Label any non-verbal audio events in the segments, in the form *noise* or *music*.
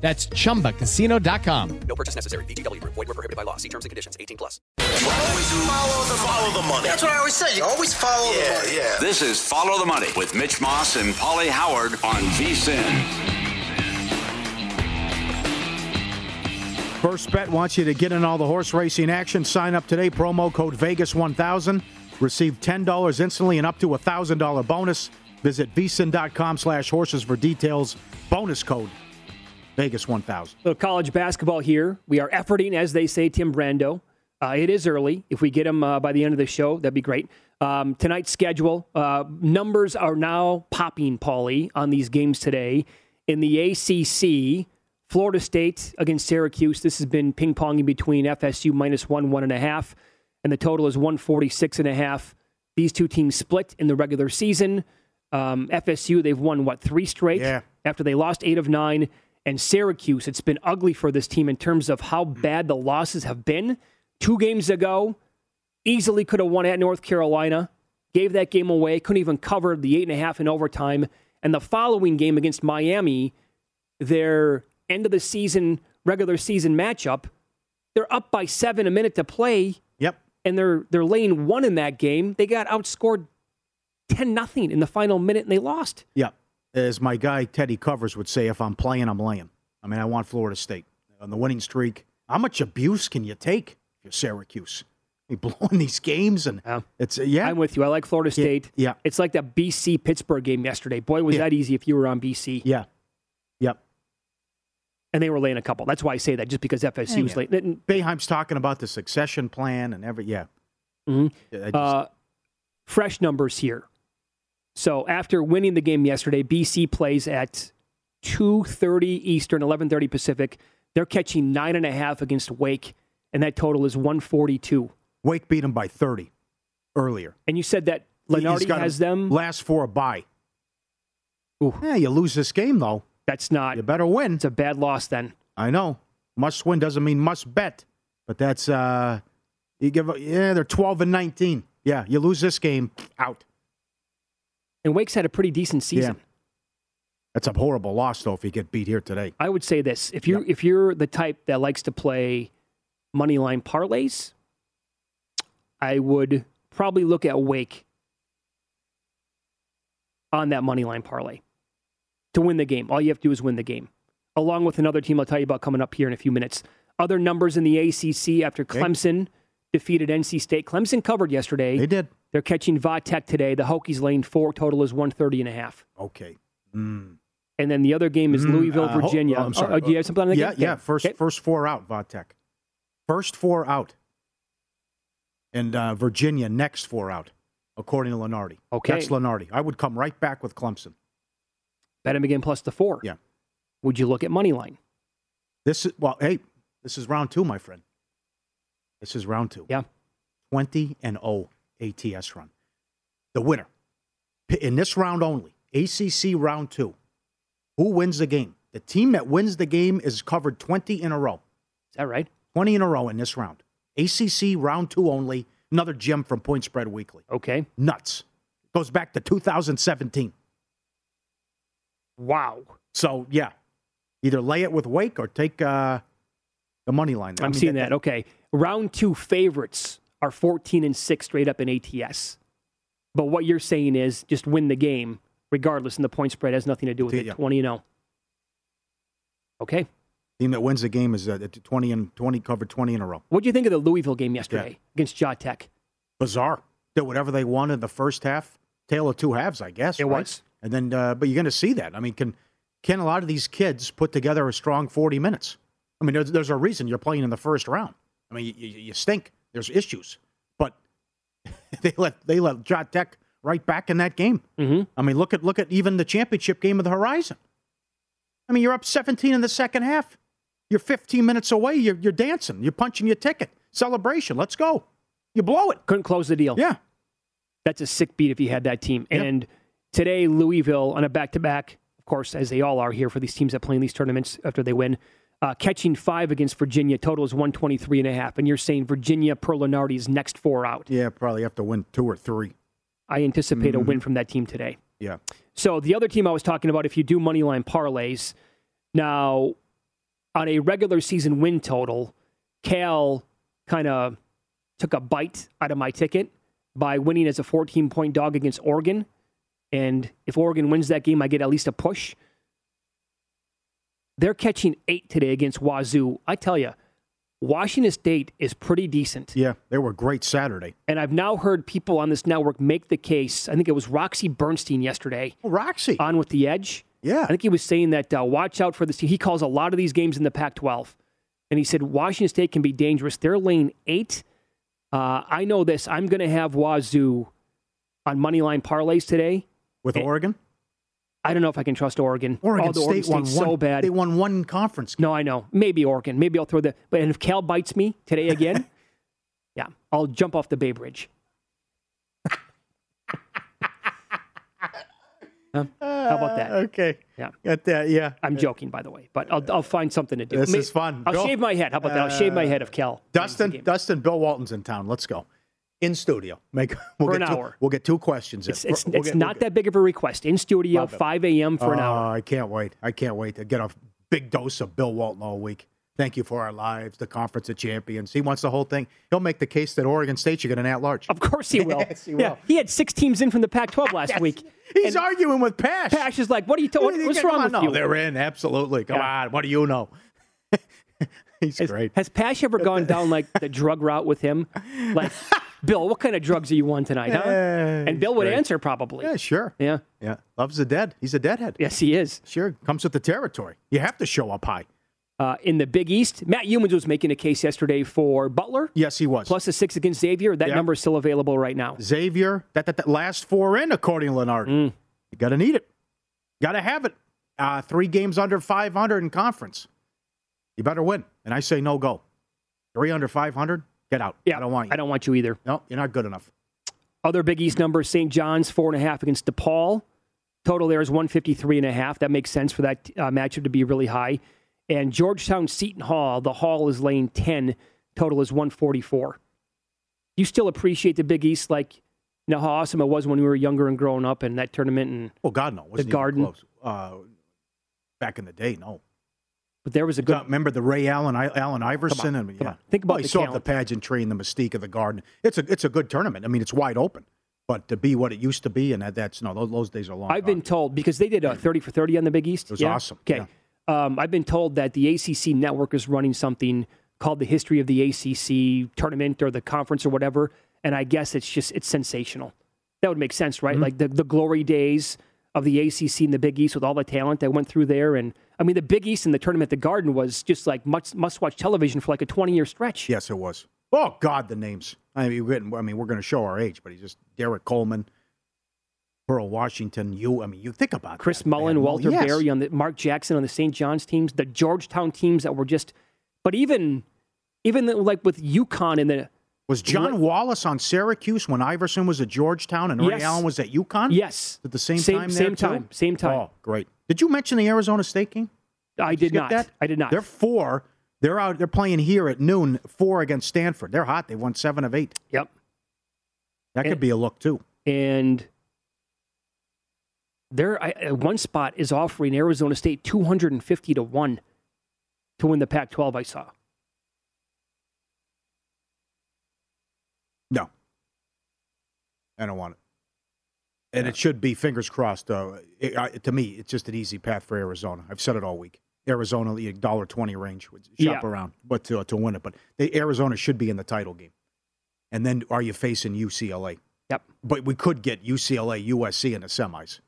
That's chumbacasino.com. No purchase necessary. VGW Group. Void were prohibited by law. See terms and conditions. 18 plus. Always follow the follow the money. That's what I always say. You always follow the Yeah, money. yeah. This is Follow the Money with Mitch Moss and Paulie Howard on VSIN. First Bet wants you to get in all the horse racing action. Sign up today. Promo code Vegas1000. Receive $10 instantly and up to a $1,000 bonus. Visit vsin.com slash horses for details. Bonus code Vegas1000. So college basketball here. We are efforting, as they say, Tim Brando. Uh, it is early. If we get him uh, by the end of the show, that'd be great. Um, tonight's schedule uh, numbers are now popping, Paulie, on these games today. In the ACC, Florida State against Syracuse. This has been ping ponging between FSU minus one, one and a half, and the total is 146 and a half. These two teams split in the regular season. Um, FSU, they've won, what, three straight? Yeah. After they lost eight of nine. And Syracuse, it's been ugly for this team in terms of how bad the losses have been. Two games ago, easily could have won at North Carolina, gave that game away, couldn't even cover the eight and a half in overtime. And the following game against Miami, their end of the season, regular season matchup, they're up by seven a minute to play, Yep. and they're they're laying one in that game. They got outscored ten nothing in the final minute, and they lost. Yep. As my guy Teddy Covers would say, if I'm playing, I'm laying. I mean, I want Florida State on the winning streak. How much abuse can you take if you're Syracuse? You blowing *laughs* these games, and Yeah. it's uh, yeah. I'm with you. I like Florida State. yeah. It's like that BC Pittsburgh game yesterday. Boy, was Yeah. that easy if you were on BC. yeah. Yep. And they were laying a couple. That's why I say that, just because FSU was Yeah. late. And, Boeheim's talking about the succession plan and every yeah. Mhm. Yeah, just- Uh, fresh numbers here. So after winning the game yesterday, BC plays at 2.30 Eastern, 11.30 Pacific. They're catching nine and a half against Wake, and that total is 142. Wake beat them by 30 earlier. And you said that Lunardi has them. last for a bye. Ooh. Yeah, you lose this game though. That's not. You better win. It's a bad loss then. I know. Must win doesn't mean must bet, but that's uh you give yeah they're 12 and 19. Yeah, you lose this game out. And Wake's had a pretty decent season. Yeah. That's a horrible loss though if you get beat here today. I would say this: if you if you're the type that likes to play money line parlays, I would probably look at Wake on that money line parlay to win the game. All you have to do is win the game, along with another team I'll tell you about coming up here in a few minutes. Other numbers in the ACC after Clemson defeated NC State. Clemson covered yesterday. They did. They're catching Vatech today. The Hokies lane four total is 130 and a half. Okay. Mm. And then the other game is Mm, Louisville, uh, ho- Virginia. oh, I'm sorry. Oh, do you have something on the Yeah, game? yeah. Okay. First Okay. first four out, Vatek. First four out. And uh, Virginia next four out, according to Lunardi. Okay. That's Lunardi. I would come right back with Clemson. Bet him again plus the four. Yeah. Would you look at money line? This is well, hey, this is round two, my friend. This is round two. Yeah. 20 and 0 ATS run. The winner in this round only, ACC round two. Who wins the game? The team that wins the game is covered 20 in a row. Is that right? 20 in a row in this round. ACC round two only. Another gem from Point Spread Weekly. Okay. Nuts. Goes back to 2017. Wow. So, yeah, either lay it with Wake or take uh, the money line. I I'm mean, seeing that. Okay. Round two favorites are 14 and 6 straight up in ATS. But what you're saying is just win the game, regardless, and the point spread has nothing to do with it. 20 and 0. Okay. Team that wins the game is uh, 20 and 20 covered 20 in a row. What do you think of the Louisville game yesterday against Ja Tech? Bizarre. Did whatever they wanted in the first half. Tale of two halves, I guess. It right? was. And then, uh, but you're going to see that. I mean, can can a lot of these kids put together a strong 40 minutes? I mean, there's, there's a reason you're playing in the first round. I mean, you, you stink. There's issues, but *laughs* they let they let Ja Tech right back in that game. Mm-hmm. I mean, look at look at even the championship game of the Horizon. I mean, you're up 17 in the second half. You're 15 minutes away. You're, you're dancing. You're punching your ticket. Celebration. Let's go. You blow it. Couldn't close the deal. Yeah. That's a sick beat if you had that team. Yep. And today, Louisville on a back to back, of course, as they all are here for these teams that play in these tournaments after they win, uh, catching five against Virginia. Total is 123 and a half. And you're saying Virginia per Lunardi's next four out. Yeah, probably have to win two or three. I anticipate Mm-hmm. a win from that team today. Yeah. So the other team I was talking about, if you do money line parlays, now on a regular season win total, Cal kind of took a bite out of my ticket by winning as a 14 point dog against Oregon. And if Oregon wins that game, I get at least a push. They're catching eight today against Wazoo. I tell you, Washington State is pretty decent. Yeah, they were great Saturday. And I've now heard people on this network make the case. I think it was Roxy Bernstein yesterday Oh, Roxy. on with the edge. Yeah. I think he was saying that uh, watch out for this team. He calls a lot of these games in the Pac 12. And he said Washington State can be dangerous. They're laying eight. Uh, I know this. I'm going to have Wazoo on money line parlays today. With Eh, Oregon? I don't know if I can trust Oregon. Oregon Although State Oregon won one. so bad. They won one conference game. No, I know. Maybe Oregon. Maybe I'll throw the. But and if Cal bites me today again, *laughs* yeah, I'll jump off the Bay Bridge. *laughs* Huh? How about that? Uh, okay. Yeah. Got that. Yeah. I'm joking, by the way, but I'll, I'll find something to do. This May- is fun. I'll Bill- shave my head. How about that? I'll shave my uh, head if Cal. Dustin. Dustin, Bill Walton's in town. Let's go. In studio. Make we'll For get an two, hour. We'll get two questions in. It's, it's, We'll it's get- we'll not get- that big of a request. In studio, 5 a.m. for an Oh, hour. I can't wait. I can't wait to get a big dose of Bill Walton all week. Thank you for our lives, the Conference of Champions. He wants the whole thing. He'll make the case that Oregon State should get an at large. Of course he will. *laughs* Yes, he Yeah, will. he had six teams in from the Pac-12 last week. He's arguing with Pasch. Pasch is like, "What are you? What, what's wrong on, with no, you?" They're in. Absolutely. Come Yeah. on. What do you know? *laughs* He's Has, great. has Pasch ever gone down like the *laughs* drug route with him? Like, Bill, what kind of drugs are you on tonight, huh? And Bill would great. answer probably. Yeah, sure. Yeah. Yeah. Loves the dead. He's a deadhead. Yes, he is. Sure. Comes with the territory. You have to show up high. Uh, in the Big East, Matt Youmans was making a case yesterday for Butler Yes, he was. plus a six against Xavier. That Yeah. number is still available right now. Xavier, that, that, that last four in, according to Leonard. Mm. You got to need it. Got to have it. Uh, three games under 500 in conference. You better win. And I say no go. Three under 500, get out. Yeah, I don't want you. I don't want you either. No, you're not good enough. Other Big East numbers: St. John's four and a half against DePaul. Total there is one fifty three and a half. That makes sense for that uh, matchup to be really high. And Georgetown Seton Hall, the Hall is laying ten. Total is one forty four. You still appreciate the Big East, like you know how awesome it was when we were younger and growing up, and that tournament. And oh God, no. Wasn't even Garden. Close. Uh, back in the day, no. But there was a good. Remember the Ray Allen, I, Allen Iverson, on, and yeah. Think about well, the saw the pageantry and the mystique of the Garden. It's a it's a good tournament. I mean, it's wide open, but to be what it used to be, and that, that's no, those, those days are long. I've been told because they did a thirty for thirty on the Big East. It was yeah? awesome, Okay, um, I've been told that the ACC network is running something called the History of the ACC tournament or the conference or whatever, and I guess it's just it's sensational. That would make sense, Mm-hmm. right? Like the the glory days of the ACC and the Big East with all the talent that went through there, and I mean, the Big East and the tournament the Garden was just like must must watch television for like a 20 year stretch. Yes, it was. Oh God, the names. I mean, we're I mean, we're going to show our age, but he's just Derrick Coleman, Pearl Washington. You, I mean, you think about Chris that. Mullin, Man, Walter yes. Berry on the Mark Jackson on the St. John's teams, the Georgetown teams that were just. But even even the, like with UConn and the Was John Wallace on Syracuse when Iverson was at Georgetown and Ray Yes. Allen was at UConn? yes At the same, same time. same too? time same time. Oh, great. Did you mention the Arizona State game? I Did you did skip not. that? I did not. They're four. They're out. They're playing here at noon. Four against Stanford. They're hot. They won seven of eight. yep. That could be a look too. and there I, uh, one spot is offering Arizona State 250 to 1 to win the Pac-12 I saw. No, I don't want it. And it should be fingers crossed. Uh, it, I, to me, it's just an easy path for Arizona. I've said it all week. Arizona, the dollar twenty range, would shop Yeah. around, but to to win it. But they, Arizona should be in the title game. And then are you facing UCLA? Yep. But we could get UCLA, USC in the semis,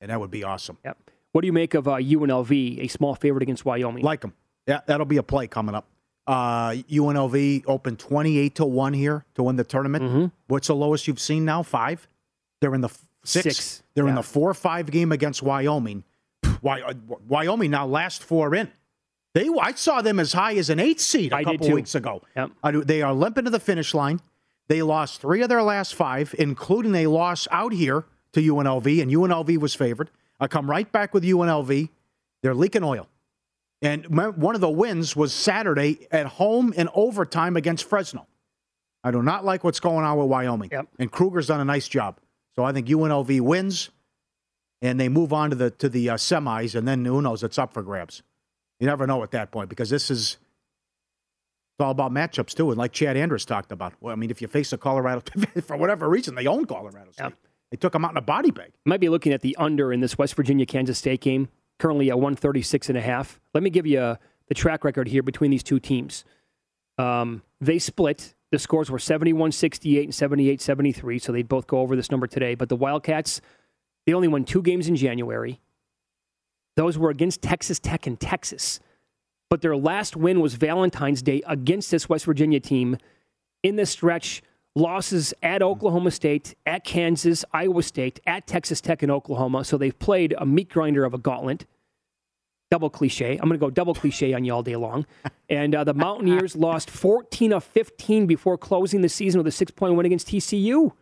and that would be awesome. Yep. What do you make of uh, UNLV, a small favorite against Wyoming? Like them. Yeah, that'll be a play coming up. Uh, UNLV opened 28 to 1 here to win the tournament. Mhm. What's the lowest you've seen now? Five? They're in the six. Six, They're in the 4 5 game against Wyoming. Wy- uh, Wyoming now last four in. They, I saw them as high as an eight seed a I couple weeks ago. Yep. They are limping to the finish line. They lost three of their last five, including a loss out here to UNLV, and UNLV was favored. I come right back with UNLV. They're leaking oil. And one of the wins was Saturday at home in overtime against Fresno. I do not like what's going on with Wyoming. Yep. And Kruger's done a nice job. So I think UNLV wins, and they move on to the to the uh, semis, and then who knows? It's up for grabs. You never know at that point because this is it's all about matchups too. And like Chad Andrews talked about, well, I mean, if you face a Colorado *laughs* for whatever reason, they own Colorado State. Yep. They took them out in a body bag. Might be looking at the under in this West Virginia Kansas State game, currently at 136 and a half. Let me give you uh the track record here between these two teams. Um, they split. The scores were 71 68 and 78 73, so they'd both go over this number today. But the Wildcats, they only won two games in January. Those were against Texas Tech and Texas. But their last win was Valentine's Day against this West Virginia team. In this stretch, losses at Oklahoma State, at Kansas, Iowa State, at Texas Tech, and Oklahoma. So they've played a meat grinder of a gauntlet. Double cliche. I'm going to go double cliche on you all day long. *laughs* And uh, the Mountaineers lost 14 of 15 before closing the season with a six point win against TCU.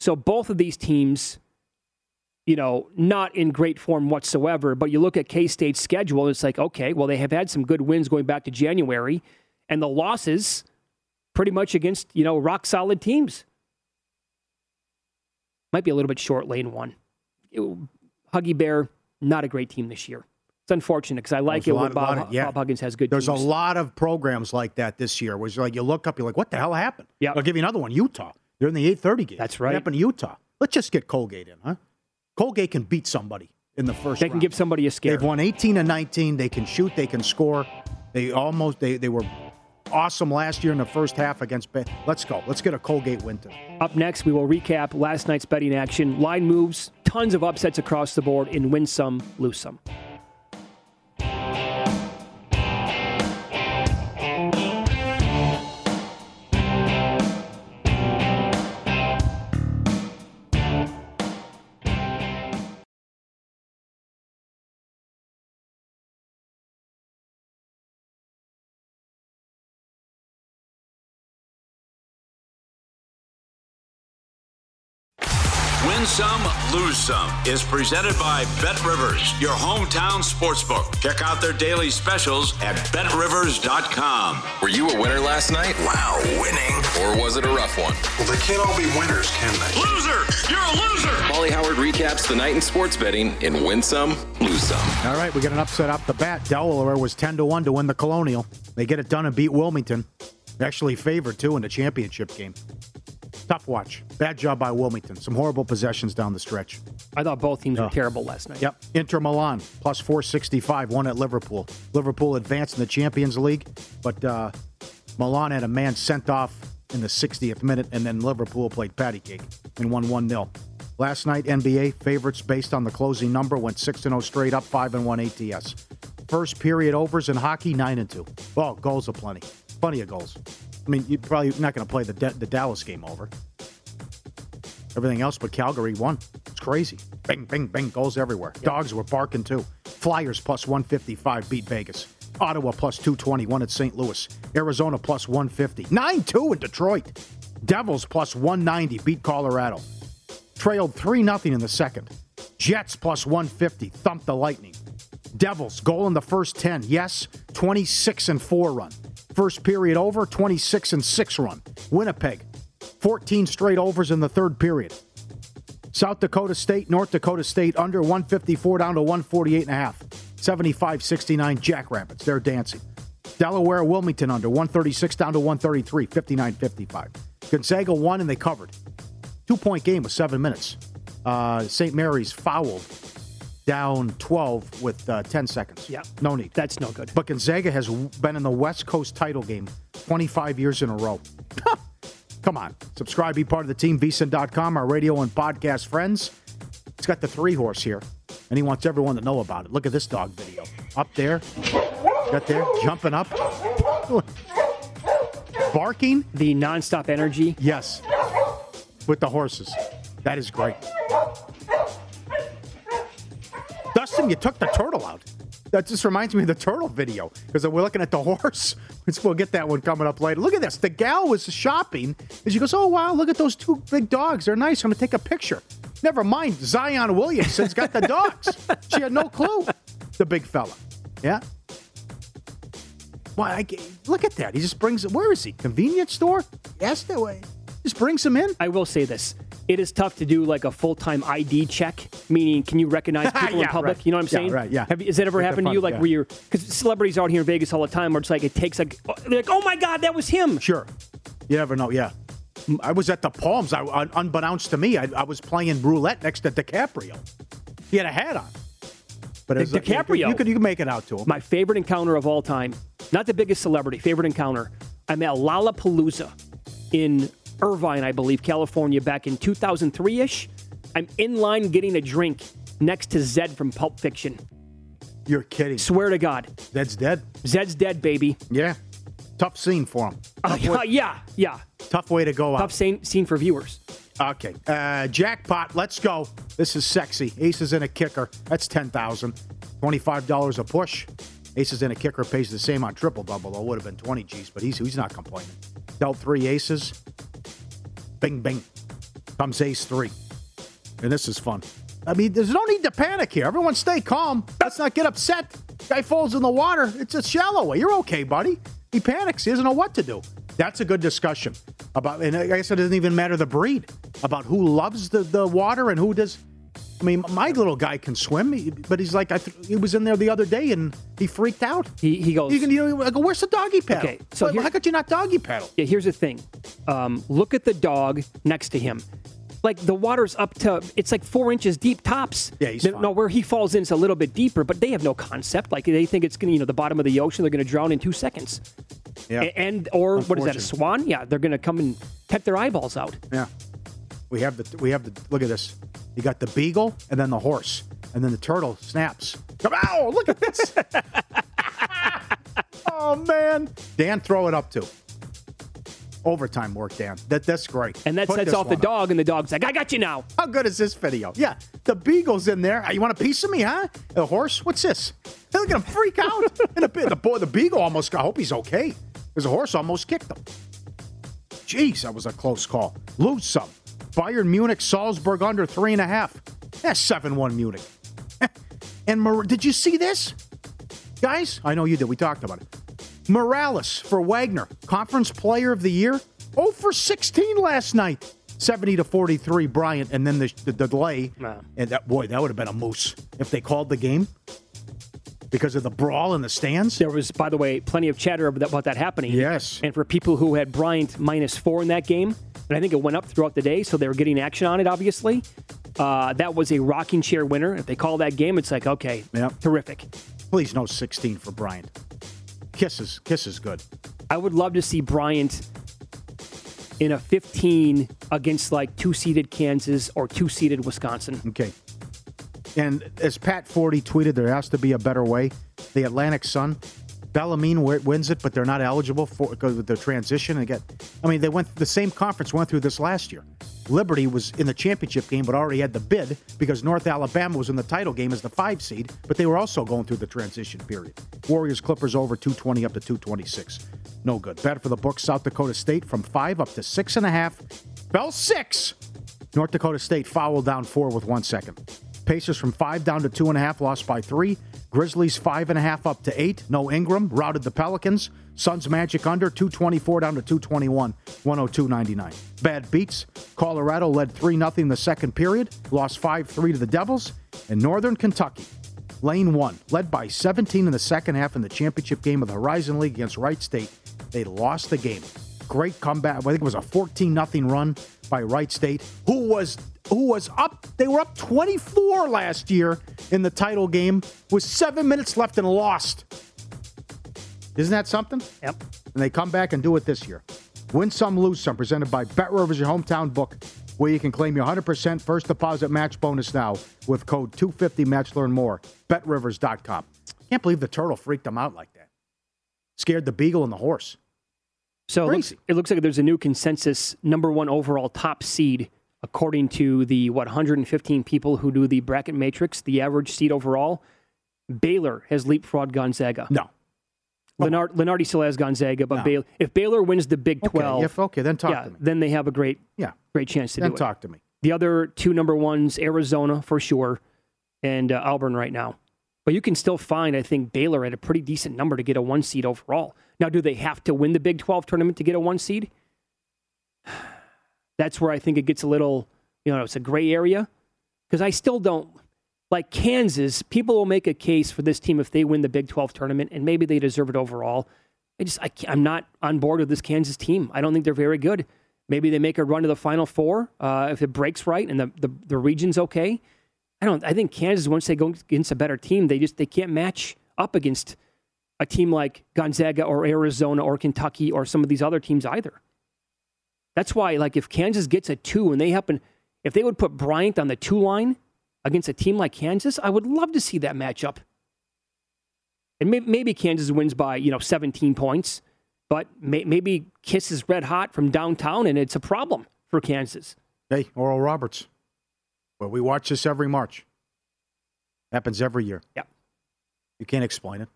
So both of these teams, you know, not in great form whatsoever. But you look at K State's schedule, and it's like, okay, well, they have had some good wins going back to January, and the losses pretty much against, you know, rock solid teams. Might be a little bit short lane one. Ew, Huggy Bear, not a great team this year. It's unfortunate because I like There's it when Bob, of- yeah. Bob Huggins has good teams There's teams. a lot of programs like that this year. Where it's like you look up, you're like, what the hell happened? Yep. I'll give you another one. Utah. They're in the 8:30 game. That's What right. happened to Utah? Let's just get Colgate in, huh? Colgate can beat somebody in the first. They can round. give somebody a scare. They've won 18 and 19. They can shoot. They can score. They almost they they were awesome last year in the first half against. Ba- Let's go. Let's get a Colgate win. Up next, we will recap last night's betting action, line moves, tons of upsets across the board in win some, lose some. Win some, lose some is presented by Bet Rivers, your hometown sportsbook. Check out their daily specials at betrivers.com. Were you a winner last night? Wow, winning. Or was it a rough one? Well, they can't all be winners, can they? Loser! You're a loser! Molly Howard recaps the night in sports betting in Win Some, Lose Some. All right, we get an upset off the bat. Delaware was 10 to 1 to win the Colonial. They get it done and beat Wilmington. Actually favored too in the championship game. Tough watch. Bad job by Wilmington. Some horrible possessions down the stretch. I thought both teams Oh. were terrible last night. Yep. Inter Milan plus 465 won at Liverpool. Liverpool advanced in the Champions League, but uh, Milan had a man sent off in the 60th minute, and then Liverpool played patty cake and won 1 0. Last night, NBA favorites based on the closing number went 6 0 straight up, 5 and 1 ATS. First period overs in hockey, 9 and 2. Well, goals are plenty. Plenty of goals. I mean, you're probably not going to play the, the Dallas game over. Everything else but Calgary won. It's crazy. Bing, bing, bing, goals everywhere. Yep. Dogs were barking too. Flyers plus 155 beat Vegas. Ottawa plus 221 at St. Louis. Arizona plus 150. 9 2 in Detroit. Devils plus 190 beat Colorado. Trailed 3 0 in the second. Jets plus 150 thumped the Lightning. Devils goal in the first 10. Yes, 26 and 4 run. First period over, 26 and 6 run. Winnipeg 14 straight overs in the third period. South Dakota State, North Dakota State under 154 down to 148 and a half. 75 69 Jackrabbits. They're dancing. Delaware, Wilmington under 136 down to 133, 59 55. Gonzaga won and they covered. Two point game with seven minutes. Uh, St. Mary's fouled down 12 with uh, 10 seconds. Yeah. No need. That's no good. But Gonzaga has been in the West Coast title game 25 years in a row. *laughs* Come on. Subscribe, be part of the team, vsin.com, our radio and podcast friends. It's got the three horse here, and he wants everyone to know about it. Look at this dog video. Up there, got there, jumping up, *laughs* barking. The nonstop energy. Yes. With the horses. That is great. You took the turtle out. That just reminds me of the turtle video because we're looking at the *laughs* horse. We'll get that one coming up later. Look at this. The gal was shopping and she goes, Oh, wow, look at those two big dogs. They're nice. I'm going to take a picture. Never mind, Zion Williamson's got the dogs. she had no clue. The big fella. Yeah. Why? I, look at that. He just brings. Where is he? Convenience store? Yes, that way. Just brings him in. I will say this: it is tough to do like a full time ID check, meaning can you recognize *laughs* people yeah, in public? Right. You know what I'm saying? Yeah, right. Yeah. Have, has that ever Like happened to you? Like yeah. where you're because celebrities out here in Vegas all the time, where it's like it takes like oh, they're like, oh my god, that was him. Sure. You never know. Yeah. I was at the Palms. I, unbeknownst to me, I, I was playing roulette next to DiCaprio. He had a hat on. But it was like- DiCaprio? you could you could make it out to him. My favorite encounter of all time, not the biggest celebrity, favorite encounter. I'm at Lollapalooza in Irvine, I believe, California, back in 2003 ish. I'm in line getting a drink next to Zed from Pulp Fiction. You're kidding. Swear to God. Zed's dead. Zed's dead, baby. Yeah. Tough scene for him. Uh, yeah, *laughs* yeah, yeah. Tough way to go out. Tough scene, scene for viewers. Okay. Uh, jackpot. Let's go. This is sexy. Aces in a kicker. That's ten thousand. Twenty-five dollars a push. Aces in a kicker pays the same on triple double. Though would have been twenty G's, but he's he's not complaining. Dealt three aces. Bing bing. Comes ace three, and this is fun. I mean, there's no need to panic here. Everyone stay calm. Let's not get upset. Guy falls in the water. It's a shallow way. You're okay, buddy. He panics. He doesn't know what to do. That's a good discussion about, and I guess it doesn't even matter the breed about who loves the, the water and who does. I mean, my little guy can swim, but he's like, I th- he was in there the other day and he freaked out. He, he goes. You can, you know, I go, where's the doggy paddle? Okay, so how could you not doggy paddle? Yeah, here's the thing. Um, look at the dog next to him. Like the water's up to it's like four inches deep tops. Yeah, he's No- fine. No, where he falls in is a little bit deeper, but they have no concept. Like they think it's gonna, you know, the bottom of the ocean. They're gonna drown in two seconds. Yeah. A- And or what is that? A swan? Yeah, they're gonna come and peck their eyeballs out. Yeah. We have the we have the look at this. You got the beagle and then the horse. And then the turtle snaps. Ow, look at this. *laughs* oh man. Dan throw it up too. Overtime work, Dan. That that's great. And that Put sets off the one up. dog, and the dog's like, "I got you now." How good is this video? Yeah, the beagle's in there. You want a piece of me, huh? The horse? What's this? Hey, look at him freak out. and the, the boy, the beagle almost. Got, I hope he's okay. Because the horse almost kicked him. Jeez, that was a close call. Lose some. Bayern Munich, Salzburg under three and a half. That's seven one Munich. *laughs* and Mar- did you see this, guys? I know you did. We talked about it. Morales for Wagner, Conference Player of the Year. 0 for 16 last night. 70 to 43, Bryant, and then the, the, the delay. Wow. And that boy, that would have been a moose if they called the game because of the brawl in the stands. There was, by the way, plenty of chatter about that, about that happening. Yes. And for people who had Bryant minus four in that game, and I think it went up throughout the day, so they were getting action on it, obviously. Uh, that was a rocking chair winner. If they call that game, it's like, okay, Yep. terrific. Please no 16 for Bryant. Kisses, kisses, good. I would love to see Bryant in a 15 against like two seeded Kansas or two seeded Wisconsin. Okay. And as Pat Forde tweeted, there has to be a better way. The Atlantic Sun, Bellarmine wi- wins it, but they're not eligible for because of the transition. And get, I mean, they went the same conference went through this last year. Liberty was in the championship game, but already had the bid because North Alabama was in the title game as the five seed, but they were also going through the transition period. Warriors Clippers over 220 up to 226. No good. Bet for the book South Dakota State from five up to six and a half. Fell six. North Dakota State fouled down four with one second. Pacers from five down to two and a half, lost by three. Grizzlies five and a half up to eight. No Ingram, routed the Pelicans. Suns Magic under 224 down to 221, 102.99. Bad beats. Colorado led 3 0 in the second period, lost 5 3 to the Devils. And Northern Kentucky, lane one, led by 17 in the second half in the championship game of the Horizon League against Wright State. They lost the game. Great comeback. I think it was a 14 0 run by Wright State, who was who was up. They were up 24 last year in the title game with seven minutes left and lost. Isn't that something? Yep. And they come back and do it this year. Win some, lose some. Presented by Bet Rivers, your hometown book, where you can claim your 100% first deposit match bonus now with code 250 match. Learn more. BetRivers.com. Can't believe the turtle freaked them out like that. Scared the beagle and the horse. So it looks, it looks like there's a new consensus number one overall top seed according to the what 115 people who do the bracket matrix. The average seed overall, Baylor has leapfrogged Gonzaga. No. Leonard, Lunardi still has Gonzaga, but No. Baylor, if Baylor wins the Big Okay, 12, if- okay, then talk yeah, to me. then they have a great Yeah. great chance to Then do it. talk to me. The other two number ones, Arizona for sure, and uh, Auburn right now. But you can still find, I think, Baylor at a pretty decent number to get a one seed overall. Now, do they have to win the Big 12 tournament to get a one seed? That's where I think it gets a little, you know, it's a gray area. Because I still don't, like Kansas, people will make a case for this team if they win the Big 12 tournament, and maybe they deserve it overall. I just, I, I'm not on board with this Kansas team. I don't think they're very good. Maybe they make a run to the Final Four uh, if it breaks right and the, the, the region's okay. I don't. I think Kansas once they go against a better team, they just they can't match up against a team like Gonzaga or Arizona or Kentucky or some of these other teams either. That's why, like, if Kansas gets a two and they happen, if they would put Bryant on the two line against a team like Kansas, I would love to see that matchup. And may, maybe Kansas wins by you know 17 points, but may, maybe Kiss is red hot from downtown and it's a problem for Kansas. Hey, Oral Roberts. Well, we watch this every March. Happens every year. Yep. You can't explain it.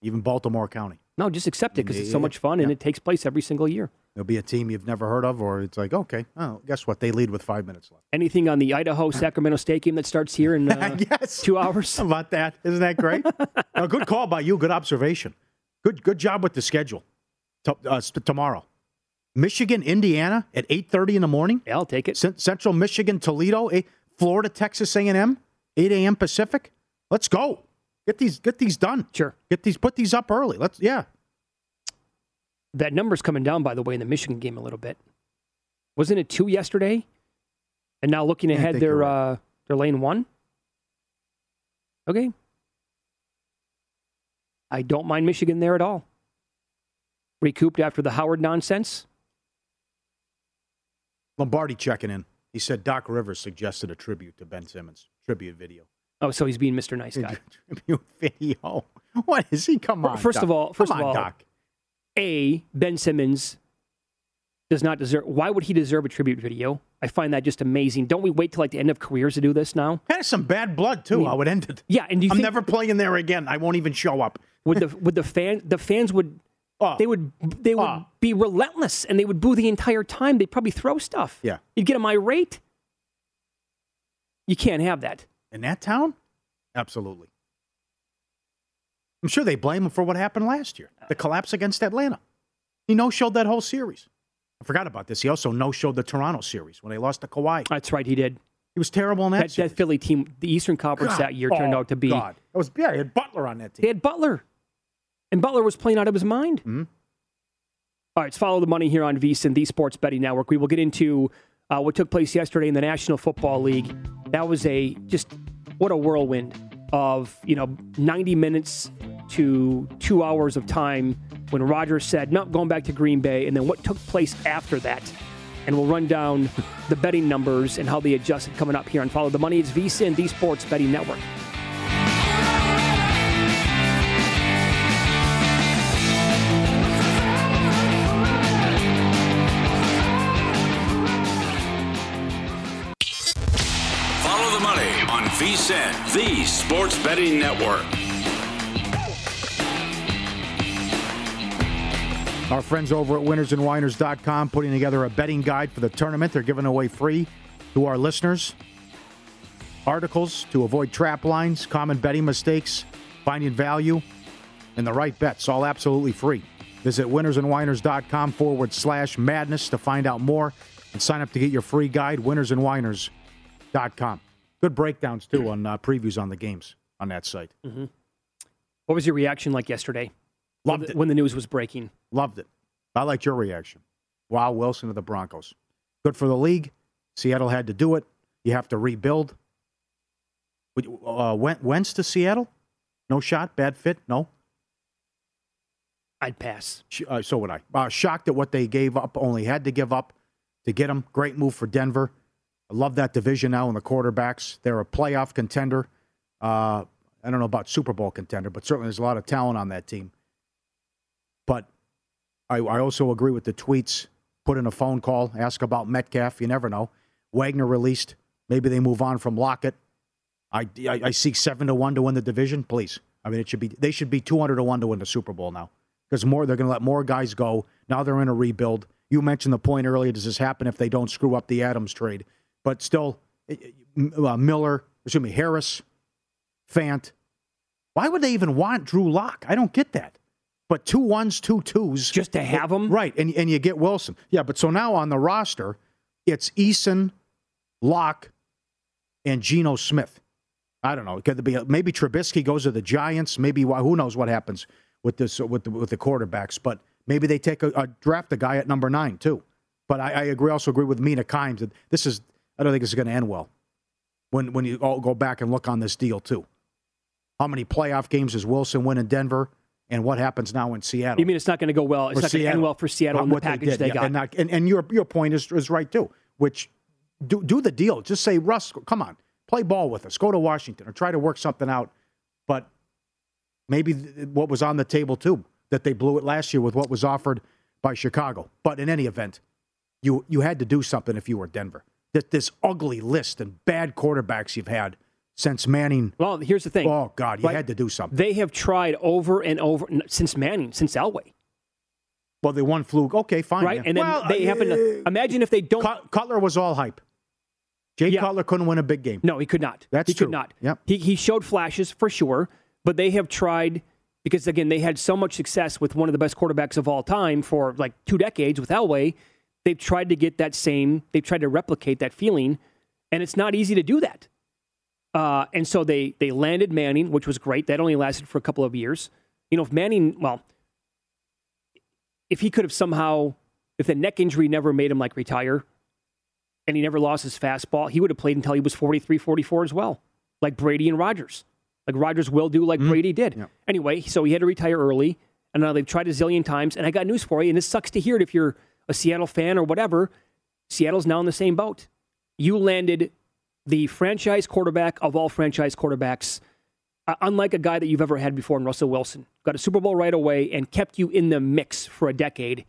Even Baltimore County. No, just accept it because it's so much fun and yeah. it takes place every single year. There'll be a team you've never heard of, or it's like, okay, oh, guess what? They lead with five minutes left. Anything on the Idaho *laughs* Sacramento State game that starts here in uh, *laughs* yes. two hours? How about that? Isn't that great? *laughs* no, good call by you. Good observation. Good good job with the schedule. To, uh, tomorrow, Michigan, Indiana at eight thirty in the morning. Yeah, I'll take it. Cent- Central Michigan, Toledo, eh, Florida, Texas A and M, eight a.m. Pacific. Let's go. Get these get these done. Sure. Get these put these up early. Let's yeah. That number's coming down, by the way, in the Michigan game a little bit. Wasn't it two yesterday? And now looking ahead, think they're you're right. uh, they're lane one. Okay. I don't mind Michigan there at all. Recouped after the Howard nonsense. Lombardi checking in. He said Doc Rivers suggested a tribute to Ben Simmons. Tribute video. Oh, so he's being Mr. Nice Guy. *laughs* tribute video. What is he? Come on. First Doc. of all, first Come of on, all, Doc. A, Ben Simmons does not deserve. Why would he deserve a tribute video? I find that just amazing. Don't we wait till like the end of careers to do this now? Had some bad blood too. I, would end it. Yeah, and I'm never playing there again. I won't even show up. would the would the fan the fans would Oh. *laughs* they would they would Oh. be relentless and they would boo the entire time. They'd probably throw stuff. Yeah. you'd get them irate. You can't have that. In that town? Absolutely. I'm sure they blame him for what happened last year the collapse against Atlanta. He no showed that whole series. I forgot about this. He also no showed the Toronto series when they lost to Kawhi. That's right, he did. He was terrible in that, That, series. that Philly team, the Eastern Conference God. that year turned Oh, out to be. God. It was, yeah, he had Butler on that They team. had Butler, and Butler was playing out of his mind. Mhm. All right, let's follow the money here on VSiN, the Sports Betting Network. We will get into uh, what took place yesterday in the National Football League. That was a just what a whirlwind of you know 90 minutes to two hours of time when Rodgers said, "No, going back to Green Bay," and then what took place after that. and we'll run down *laughs* the betting numbers and how they adjusted coming up here on Follow the Money. It's VSIN, the Sports Betting Network. Follow the money on VSIN, the Sports Betting Network. Our friends over at winnersandwiners.com putting together a betting guide for the tournament. They're giving away free to our listeners. Articles to avoid trap lines, common betting mistakes, finding value, and the right bets. All absolutely free. Visit winnersandwiners.com forward slash madness to find out more and sign up to get your free guide, winnersandwiners.com. Good breakdowns, too, on uh, previews on the games on that site. Mm-hmm. What was your reaction like yesterday? Loved it. when the news was breaking. Loved it. I liked your reaction. Wow, Wilson of the Broncos. Good for the league. Seattle had to do it. You have to rebuild. Uh, Wentz to Seattle? No shot? Bad fit? No? I'd pass. Uh, so would I. Uh, shocked at what they gave up, only had to give up to get him. Great move for Denver. I love that division now in the quarterbacks. They're a playoff contender. Uh, I don't know about Super Bowl contender, but certainly there's a lot of talent on that team. But I, I also agree with the tweets. Put in a phone call, ask about Metcalf. You never know. Wagner released. Maybe they move on from Lockett. I, I, I seek seven to one to win the division. Please, I mean it should be. They should be two hundred to one to win the Super Bowl now because more they're going to let more guys go. Now they're in a rebuild. You mentioned the point earlier. Does this happen if they don't screw up the Adams trade? But still, eh, eh, uh, Miller, excuse me, Harris, Fant. Why would they even want Drew Lock? I don't get that. But two ones, two twos, Just to have them? right? And and you get Wilson, yeah. But so now on the roster, it's Eason, Lock, and Geno Smith. I don't know. It could be maybe Trubisky goes to the Giants. Maybe who knows what happens with this with the, with the quarterbacks. But maybe they take a, a draft a guy at number nine too. But I, I agree. Also agree with Mina Kimes that this is. I don't think this is going to end well. When when you all go back and look on this deal too. How many playoff games does Wilson win in Denver? And what happens now in Seattle? You mean it's not going to go well? It's not going to end well for Seattle in the package did, they, yeah. got. And, not- and, and your your point is is right too. Which do do the deal. Just say Russ, come on, play ball with us. Go to Washington or try to work something out. But maybe th- what was on the table too that they blew it last year with what was offered by Chicago. But in any event, you you had to do something if you were Denver. That this ugly list and bad quarterbacks you've had since Manning. well, here's the thing. Oh God, you Right. had to do something. They have tried over and over since Manning, since Elway, Well, they won fluke. Okay, fine. right? yeah. And then Well, they happen to uh, imagine if they don't. Cut- Cutler was all hype. Jay Yeah. Cutler couldn't win a big game. No, he could not. That's he true. could not. Yep. He he showed flashes for sure, but they have tried because again they had so much success with one of the best quarterbacks of all time for like two decades with Elway. They've tried to get that same. They've tried to replicate that feeling, and it's not easy to do that. Uh, and so they they landed Manning, which was great. That only lasted for a couple of years. You know, if Manning, well, if he could have somehow, if the neck injury never made him like retire, and he never lost his fastball, he would have played until he was 43, 44 as well, like Brady and Rodgers. Like Rodgers will do, like Brady did. Yeah. Anyway, so he had to retire early, and now they've tried a zillion times. And I got news for you, and this sucks to hear it if you're a Seattle fan or whatever. Seattle's now in the same boat. You landed the franchise quarterback of all franchise quarterbacks, uh, unlike a guy that you've ever had before in Russell Wilson. Got a Super Bowl right away and kept you in the mix for a decade.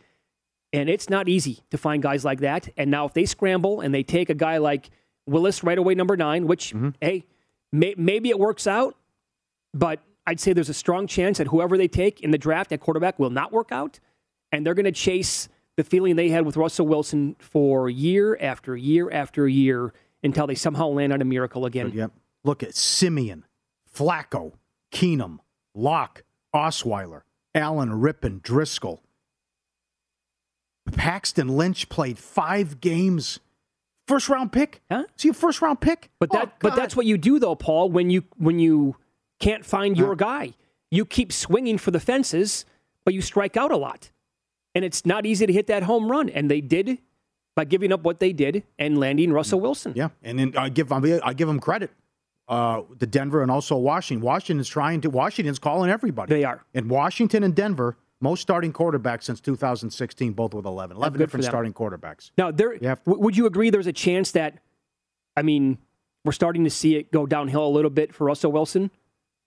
And it's not easy to find guys like that. And now, if they scramble and they take a guy like Willis right away, number nine, which, hey, may, maybe it works out, but I'd say there's a strong chance that whoever they take in the draft at quarterback will not work out. And they're going to chase the feeling they had with Russell Wilson for year after year after year until they somehow land on a miracle again. Yep. Look at Siemian, Flacco, Keenum, Lock, Osweiler, Allen, Rypien, Driskel. Paxton Lynch played five games. First round pick? Huh? See a first round pick? But that, Oh, but that's what you do though, Paul. When you when you can't find your Huh? guy, you keep swinging for the fences, but you strike out a lot, and it's not easy to hit that home run. And they did by giving up what they did and landing Russell Wilson. Yeah, and then I give I give them credit. Uh, the Denver and also Washington. Washington's trying to. Washington's calling everybody. They are. And Washington and Denver Most starting quarterbacks since 2016, both with 11. 11 different starting quarterbacks. Now, there. You w- would you agree? There's a chance that, I mean, we're starting to see it go downhill a little bit for Russell Wilson,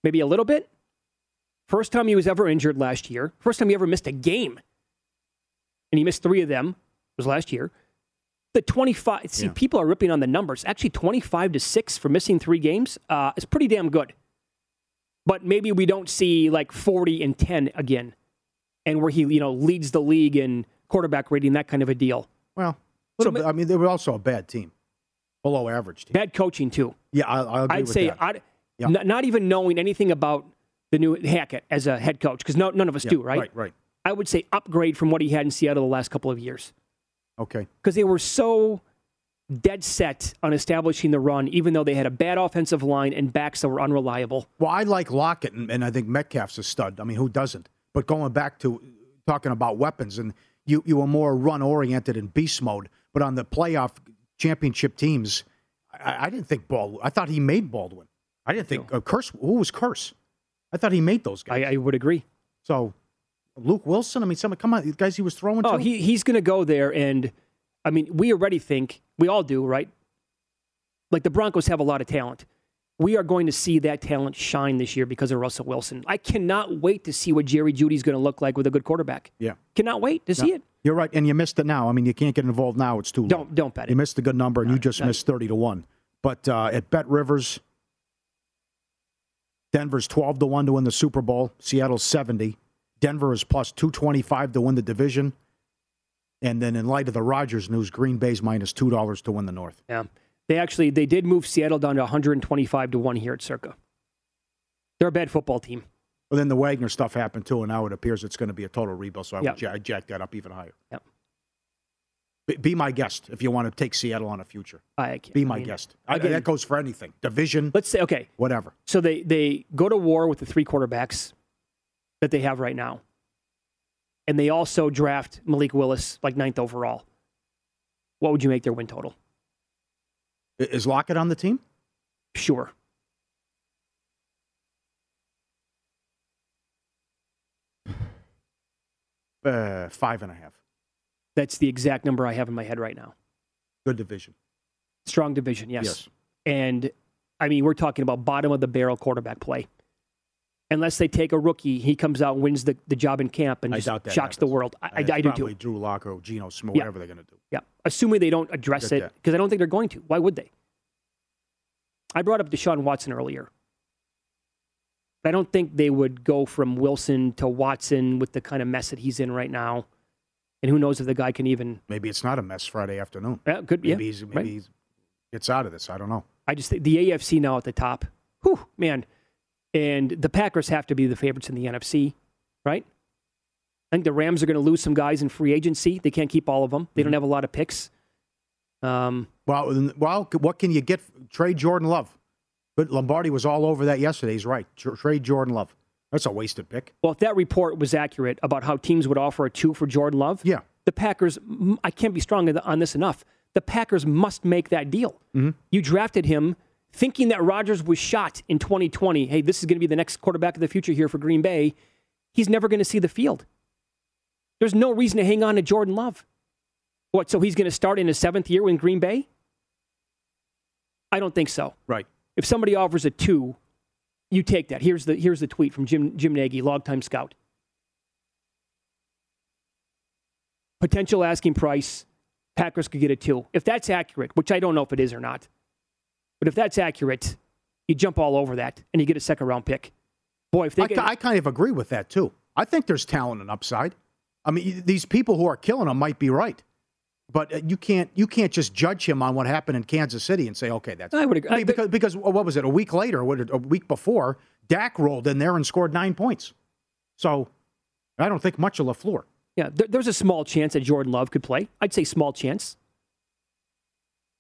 maybe a little bit. First time he was ever injured last year. First time he ever missed a game, and he missed three of them was last year. The 25. See, Yeah. people are ripping on the numbers. Actually, 25 to six for missing three games uh, is pretty damn good. But maybe we don't see like 40 and 10 again, and where he you know leads the league in quarterback rating, that kind of a deal. Well, So bit. I mean, they were also a bad team, below average team. Bad coaching too. Yeah, I, I agree I'd with say that. I'd, Yeah. n- not even knowing anything about the new Hackett as a head coach, because no, none of us Yeah, do, right? Right, right. I would say upgrade from what he had in Seattle the last couple of years, Okay. because they were so dead set on establishing the run, even though they had a bad offensive line and backs that were unreliable. Well, I like Lockett, and, and I think Metcalf's a stud. I mean, who doesn't? But going back to talking about weapons, and you, you were more run oriented in beast mode. But on the playoff championship teams, I, I didn't think Baldwin. I thought he made Baldwin. I didn't think uh, Kearse. Who was Kearse? I thought he made those guys. I, I would agree. so Luke Wilson. I mean, some come on, guys he was throwing. Oh, to? he, he's going to go there, and I mean, we already think we all do, right? Like the Broncos have a lot of talent. We are going to see that talent shine this year because of Russell Wilson. I cannot wait to see what Jerry Jeudy's going to look like with a good quarterback. yeah. Cannot wait to see it. You're right, and you missed it now. I mean, you can't get involved now; it's too late. Don't don't bet it. You missed a good number, and you just no. missed thirty to one. But uh, at Bet Rivers, Denver's twelve to one to win the Super Bowl. Seattle's seventy. Denver is plus two twenty five to win the division. And then, in light of the Rodgers news, Green Bay's minus two dollars to win the North. Yeah, they actually they did move Seattle down to 125 to one here at Circa. They're a bad football team. Well, then the Wagner stuff happened too, and now it appears it's going to be a total rebuild. So I Yeah. would I'd jack that up even higher. Yep. Be, be my guest if you want to take Seattle on a future. I can't, Be I my mean, guest. I, again- that goes for anything, division, Let's say okay. whatever. So they they go to war with the three quarterbacks that they have right now, and they also draft Malik Willis like ninth overall. What would you make their win total? Is Lockett on the team? Sure. *sighs* Uh, five and a half. That's the exact number I have in my head right now. Good division. Strong division, yes. Yes. And I mean, we're talking about bottom of the barrel quarterback play. Unless they take a rookie, he comes out and wins the, the job in camp and just shocks the world. I, I, I do probably too. Drew Lock or Geno Smith, Yeah. whatever they're going to do. Yeah. Assuming they don't address it, because I don't think they're going to. Why would they? I brought up Deshaun Watson earlier. I don't think they would go from Wilson to Watson with the kind of mess that he's in right now. And who knows if the guy can even. Maybe it's not a mess Friday afternoon. Yeah, good. Maybe yeah, he's maybe right. he's gets out of this. I don't know. I just think the AFC now at the top. Whew, man. And the Packers have to be the favorites in the NFC, right? I think the Rams are going to lose some guys in free agency. They can't keep all of them. They don't have a lot of picks. Um, Well, well, what can you get? Trade Jordan Love. But Lombardi was all over that yesterday. He's right. Trade Jordan Love. That's a wasted pick. well, if that report was accurate about how teams would offer a two for Jordan Love, Yeah. the Packers, I can't be strong on this enough. The Packers must make that deal. You drafted him thinking that Rodgers was shot in 2020. Hey, this is going to be the next quarterback of the future here for Green Bay. He's never going to see the field. There's no reason to hang on to Jordan Love. What, so he's going to start in his seventh year in Green Bay? I don't think so. Right. If somebody offers a two, you take that. Here's the here's the tweet from Jim Jim Nagy, longtime scout. Potential asking price, Packers could get a two. If that's accurate, which I don't know if it is or not, but if that's accurate, you jump all over that and you get a second round pick. Boy, if they I, get, I kind of agree with that too. I think there's talent and upside. I mean, these people who are killing him might be right, but uh, you can't you can't just judge him on what happened in Kansas City and say, okay, that's. I would agree. I mean, because because what was it? A week later, what a week before, Dak rolled in there and scored nine points. So, I don't think much of Lafleur. yeah, there, there's a small chance that Jordan Love could play. I'd say small chance.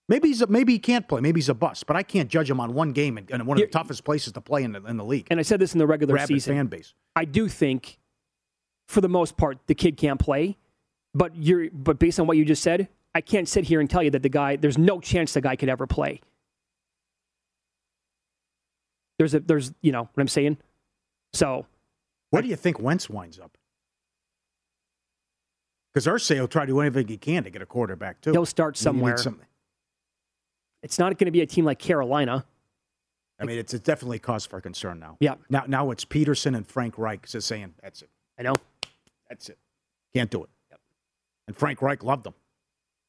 Maybe he's a, maybe he can't play. Maybe he's a bust. But I can't judge him on one game in, in one of the toughest places to play in the, in the league. And I said this in the regular season. fan base. I do think, for the most part, the kid can't play. But you're, but based on what you just said, I can't sit here and tell you that the guy. There's no chance the guy could ever play. There's a, there's, you know what I'm saying. So Where do you think Wentz winds up? Because Irsay will try to do anything he can to get a quarterback too. He'll start somewhere. some- It's not going to be a team like Carolina. I mean, it's, it's definitely cause for concern now. Yeah. Now, now it's Peterson and Frank Reich just saying that's it. I know. That's it. Can't do it. And Frank Reich loved them.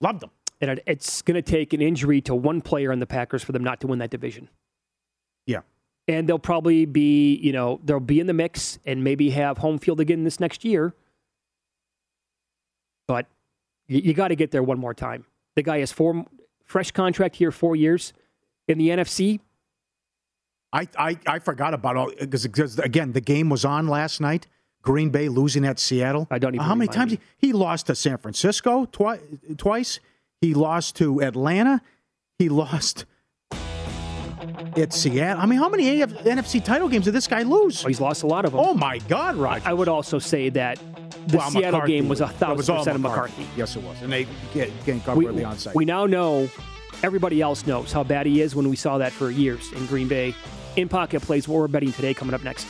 Loved them. And it- it's going to take an injury to one player in the Packers for them not to win that division. Yeah. And they'll probably be, you know, they'll be in the mix and maybe have home field again this next year. But you, you got to get there one more time. The guy has four fresh contract here, four years in the NFC. I, I, I forgot about all because again the game was on last night. Green Bay losing at Seattle. I don't even How many times he, he lost to San Francisco twi- twice? He lost to Atlanta. He lost at Seattle. I mean, how many AF, NFC title games did this guy lose? Well, he's lost a lot of them. Oh my God, Roger! I would also say that the Well, Seattle McCarthy game was a was thousand all percent of McCarthy. Yes, it was, and they get, getting covered We, the onside. we now know, everybody else knows how bad he is when we saw that for years in Green Bay. In pocket plays, what we're betting today coming up next.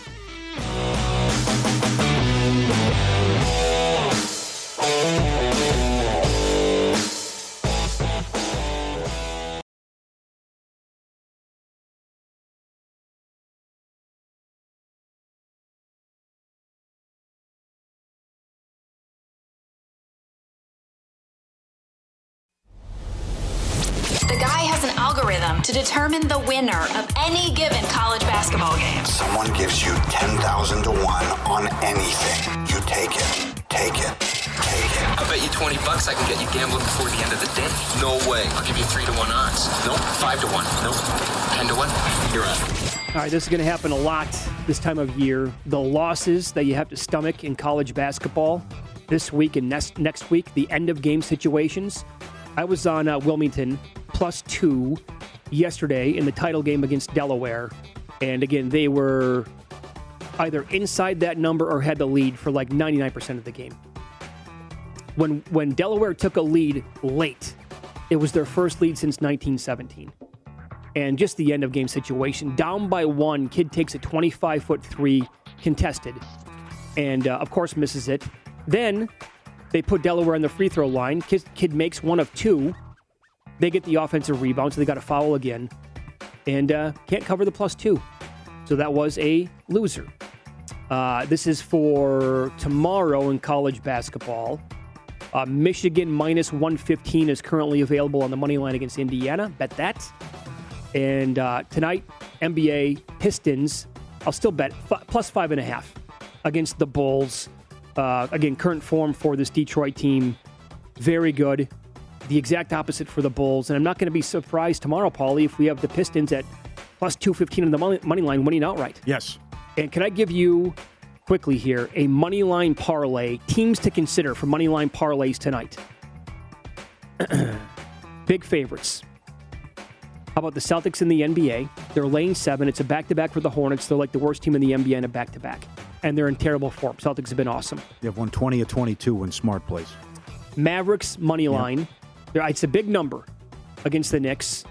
Determine the winner of any given college basketball game. Someone gives you 10,000 to 1 on anything. You take it. Take it. Take it. I bet you 20 bucks I can get you gambling before the end of the day. No way. I'll give you 3 to 1 odds. Nope. 5 to 1. Nope. 10 to 1. You're up. All right, this is going to happen a lot this time of year. The losses that you have to stomach in college basketball this week and next, next week, the end of game situations. I was on uh, Wilmington plus two yesterday in the title game against Delaware. And again, they were either inside that number or had the lead for like 99% of the game. When, when Delaware took a lead late, it was their first lead since 1917 and just the end of game situation. Down by one, kid takes a 25 foot three contested, and uh, of course misses it. Then they put Delaware on the free throw line. Kid, kid makes one of two. They get the offensive rebound, so they got a foul again, and uh, can't cover the plus two. So that was a loser. Uh, this is for tomorrow in college basketball. Uh, Michigan minus 115 is currently available on the money line against Indiana. Bet that. And uh, tonight, NBA Pistons, I'll still bet f- plus five and a half against the Bulls. Uh, again, current form for this Detroit team, very good. The exact opposite for the Bulls. And I'm not going to be surprised tomorrow, Paulie, if we have the Pistons at plus 215 on the money, money line winning outright. yes. And can I give you quickly here a money line parlay, teams to consider for money line parlays tonight? *clears throat* Big favorites. How about the Celtics in the NBA? They're laying seven. It's a back to back for the Hornets. They're like the worst team in the NBA in a back to back. And they're in terrible form. Celtics have been awesome. They have won 20 of 22 when Smart plays. Mavericks money line. There- It's a big number against the Knicks.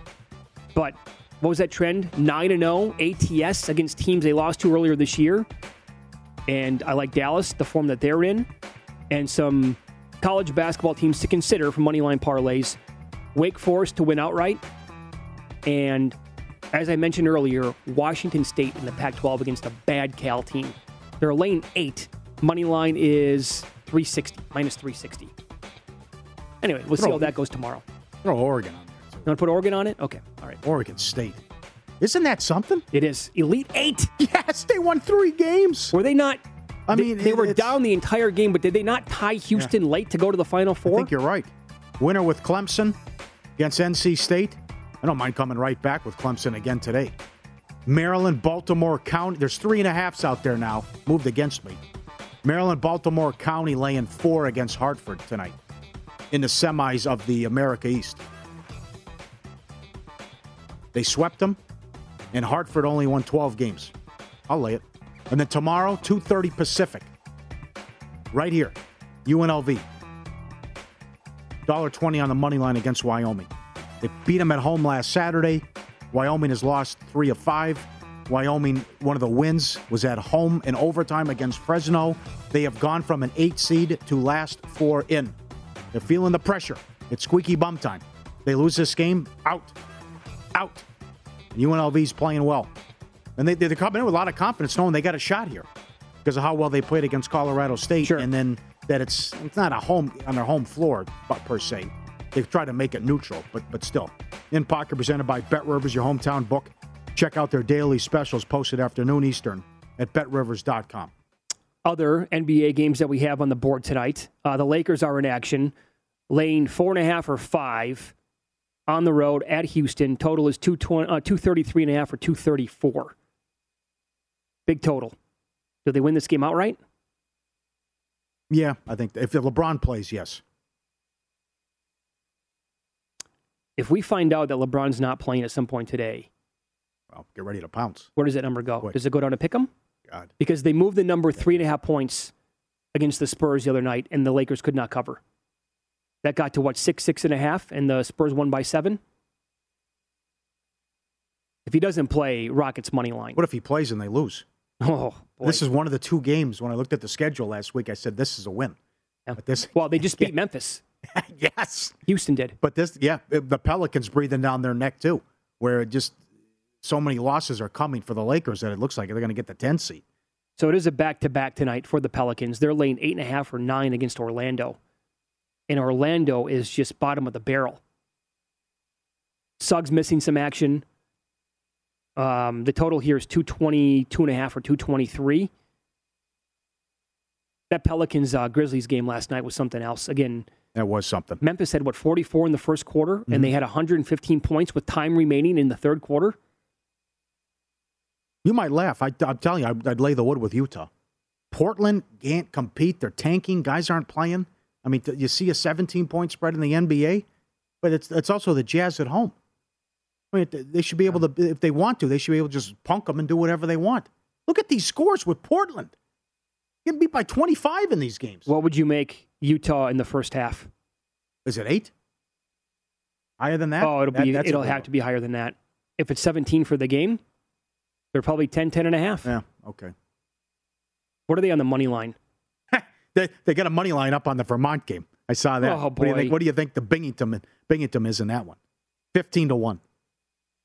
But what was that trend? 9 and 0 ATS against teams they lost to earlier this year. And I like Dallas, the form that they're in, and some college basketball teams to consider for money line parlays. Wake Forest to win outright. And as I mentioned earlier, Washington State in the Pac 12 against a bad Cal team. They're lane eight. Money line is 360, minus 360. Anyway, we'll see how that goes tomorrow. Throw Oregon on there. You want to put Oregon on it? Okay, all right. Oregon State. Isn't that something? It is. Elite Eight. Yes, they won three games. Were they not? I they- mean, they, it- were it's- down the entire game, but did they not tie Houston late to go to the Final Four? I think you're right. Winner with Clemson against NC State. I don't mind coming right back with Clemson again today. Maryland, Baltimore County. There's three and a halfs out there now. Moved against me. Maryland, Baltimore County laying four against Hartford tonight in the semis of the America East. They swept them, and Hartford only won 12 games. I'll lay it. And then tomorrow, 2:30 Pacific, right here, UNLV. $1.20 on the money line against Wyoming. They beat them at home last Saturday. Wyoming has lost three of five. Wyoming, one of the wins was at home in overtime against Fresno. They have gone from an eight seed to last four in. They're feeling the pressure. It's squeaky bum time. They lose this game, out. Out. And UNLV's playing well. And they, they're coming in with a lot of confidence knowing they got a shot here because of how well they played against Colorado State. Sure. And then that it's it's not a home on their home floor, but per se. They've tried to make it neutral, but but still. In Pocket presented by Bet Rivers, your hometown book. Check out their daily specials posted afternoon Eastern at betrivers.com. Other NBA games that we have on the board tonight. Uh, the Lakers are in action, laying four and a half or five on the road at Houston. Total is 220, uh, 233 and a half or 234. Big total. Do they win this game outright? Yeah, I think if LeBron plays, yes. If we find out that LeBron's not playing at some point today, well, get ready to pounce. Where does that number go? Does it go down to pick 'em? God. Because they moved the number three and a half points against the Spurs the other night, and the Lakers could not cover. That got to what six, six and a half, and the Spurs won by seven. If he doesn't play, Rockets money line. What if he plays and they lose? *laughs* Oh, boy. This is one of the two games. When I looked at the schedule last week, I said this is a win. Yeah. But this, well, they just *laughs* beat Memphis. *laughs* yes, Houston did. But this, yeah, the Pelicans breathing down their neck too, where it just so many losses are coming for the Lakers that it looks like they're going to get the 10 seed. So it is a back to back tonight for the Pelicans. They're laying eight and a half or nine against Orlando. And Orlando is just bottom of the barrel. Suggs missing some action. Um, the total here is 222 and a half or 223. That Pelicans uh, Grizzlies game last night was something else. Again, that was something. Memphis had what 44 in the first quarter, Mm-hmm. and they had 115 points with time remaining in the third quarter. You might laugh. I, I'm telling you, I'd, I'd lay the wood with Utah. Portland can't compete. They're tanking. Guys aren't playing. I mean, you see a 17 point spread in the NBA, but it's it's also the Jazz at home. I mean, they should be able to, if they want to, they should be able to just punk them and do whatever they want. Look at these scores with Portland. Getting beat by 25 in these games. What would you make Utah in the first half? Is it eight? Higher than that? Oh, it'll That- be it'll have to be higher than that. If it's 17 for the game, they're probably 10, 10 and a half. Yeah, okay. What are they on the money line? *laughs* They, they got a money line up on the Vermont game. I saw that. Oh, What do you boy. think? What do you think the Binghamton Binghamton is in that one? Fifteen to one.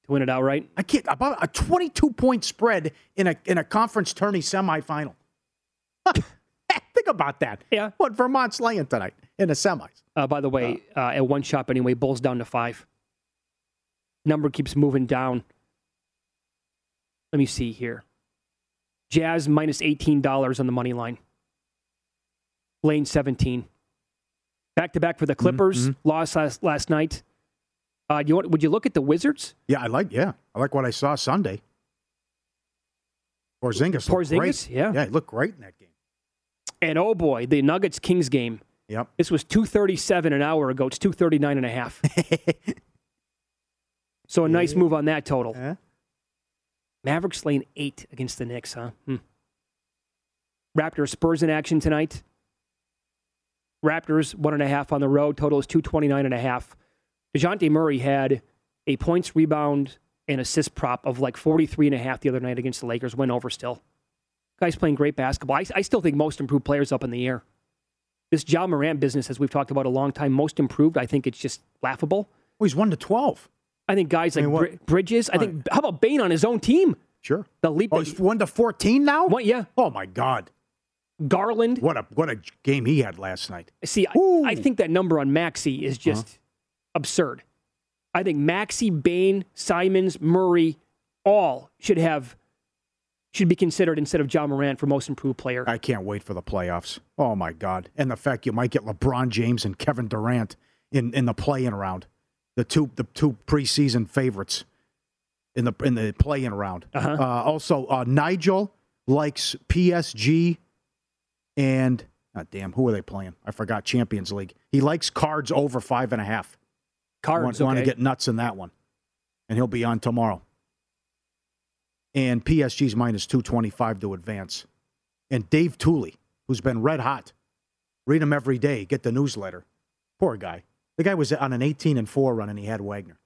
To win it outright? I can't about a twenty-two point spread in a in a conference tourney semifinal. *laughs* *laughs* think about that. Yeah. What Vermont's laying tonight in the semis? Uh, by the way, uh, at one shop anyway, Bulls down to five. Number keeps moving down. Let me see here. Jazz minus $18 on the money line. Lane 17. Back to back for the Clippers. Mm-hmm. Lost last, last night. Uh, you want, would you look at the Wizards? Yeah, I like. Yeah, I like what I saw Sunday. Porzingis. Porzingis, yeah. yeah, he looked great in that game. And oh boy, the Nuggets Kings game. Yep. This was 237 an hour ago. It's 239 and a half. *laughs* so a nice move on that total. Mavericks laying eight against the Knicks, huh? Hmm. Raptors Spurs in action tonight. Raptors one and a half on the road. Total is 229 and a half. DeJounte Murray had a points, rebound, and assist prop of like 43 and a half the other night against the Lakers. Went over still. Guy's playing great basketball. I, I still think most improved players up in the air. This Ja Morant business, as we've talked about a long time, most improved. I think it's just laughable. Well, he's one to twelve. I think guys I like mean, what- Bridges. I think how about Bane on his own team? Sure. The leap. Oh, he's one to fourteen now. What? Yeah. Oh my God. Garland. What a what a game he had last night. See, I, I think that number on Maxey is uh-huh. just absurd. I think Maxey, Bane, Simons, Murray, all should have should be considered instead of Ja Morant for most improved player. I can't wait for the playoffs. Oh my God! And the fact you might get LeBron James and Kevin Durant in, in the play-in round, the two the two preseason favorites in the in the play-in round. Uh-huh. Uh, also, uh, Nigel likes PSG, and ah, damn, who are they playing? I forgot. Champions League. He likes cards over five and a half. Cards, want, want to get nuts in that one, and he'll be on tomorrow. And PSG's minus two twenty five to advance. And Dave Tuley, who's been red hot, read him every day. Get the newsletter. Poor guy. The guy was on an eighteen and four run, and he had Wagner.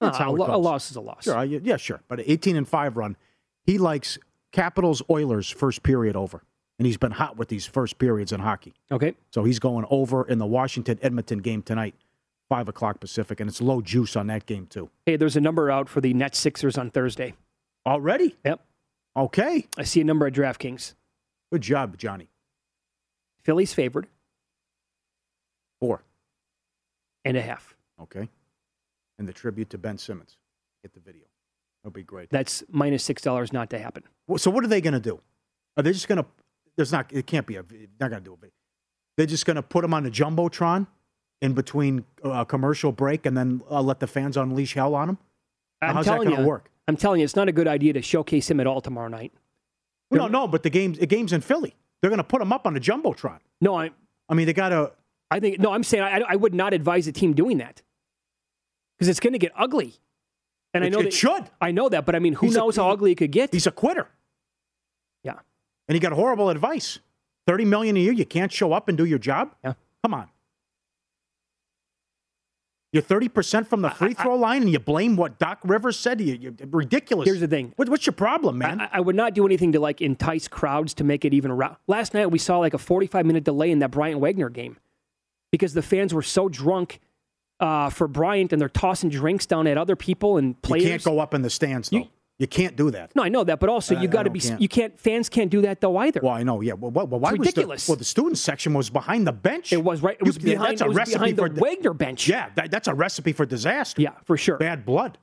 That's Ah, how a, lo- a loss is a loss. Sure, yeah, sure. But an eighteen and five run, He likes Capitals Oilers first period over. And he's been hot with these first periods in hockey. Okay. So he's going over in the Washington Edmonton game tonight, 5 o'clock Pacific. And it's low juice on that game, too. Hey, there's a number out for the Nets Sixers on Thursday. Already? Yep. Okay. I see a number at DraftKings. Good job, Johnny. Phillies favored. Four. And a half. Okay. And the tribute to Ben Simmons. Get the video. That'll be great. That's minus six dollars not to happen. So what are they going to do? Are they just going to? There's not. It can't be a. Not going to do a video. They're just going to put them on the jumbotron in between a commercial break, and then uh, let the fans unleash hell on them. I'm How's that telling going to you, work? I'm telling you, it's not a good idea to showcase him at all tomorrow night. No, no, but the game's the game's in Philly. They're going to put him up on the jumbotron. No, I. I mean, they got to. I think no. I'm saying I, I would not advise a team doing that because it's going to get ugly. And I know it that, should. I know that, but I mean, who He's a- knows how ugly it could get? He's a quitter. Yeah. And he got horrible advice. Thirty million a year. You can't show up and do your job. Yeah. Come on. You're thirty percent from the free throw line, and you blame what Doc Rivers said. To you, You're ridiculous. Here's the thing. What, what's your problem, man? I, I would not do anything to like entice crowds to make it even around. Last night we saw like a 45 minute delay in that Bryant Wagner game because the fans were so drunk uh, for Bryant and they're tossing drinks down at other people and players. you can't go up in the stands though. You, can't do that. No, I know that, but also you got to be. can't. You can't. Fans can't do that though either. Well, I know. Yeah. Well, well, why It's was ridiculous. The, well, the student section was behind the bench. It was right. It You- was behind. That's a recipe behind for the Wagner bench. Yeah, that, that's a recipe for disaster. Yeah, for sure. Bad blood.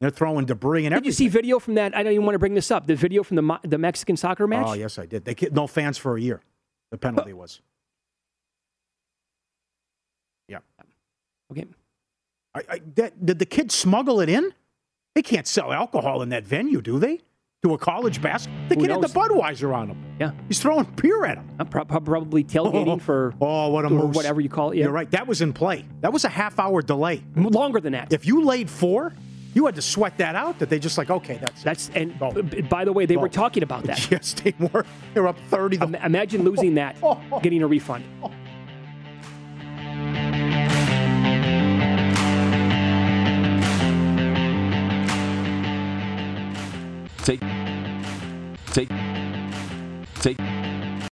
They're throwing debris and Did everything. you see video from that? I don't even want to bring this up. The video from the the Mexican soccer match. Oh yes, I did. They no fans for a year. The penalty was. Yeah. Okay. I, I, that, did the kids smuggle it in? They can't sell alcohol in that venue, do they? To a college *sighs* basketball? The Who kid had the? Budweiser on him. Yeah. He's throwing beer at him. Uh, pro- probably tailgating *laughs* for Oh, what a or moose. whatever you call it. Yeah. You're right. That was in play. That was a half hour delay. Longer than that. If you laid four, you had to sweat that out. That they just like, okay, that's it. That's and Go. by the way, they were talking about that. *laughs* yes, they were. They were up thirty. The Im- Imagine losing that, *laughs* getting a refund. take, take, take.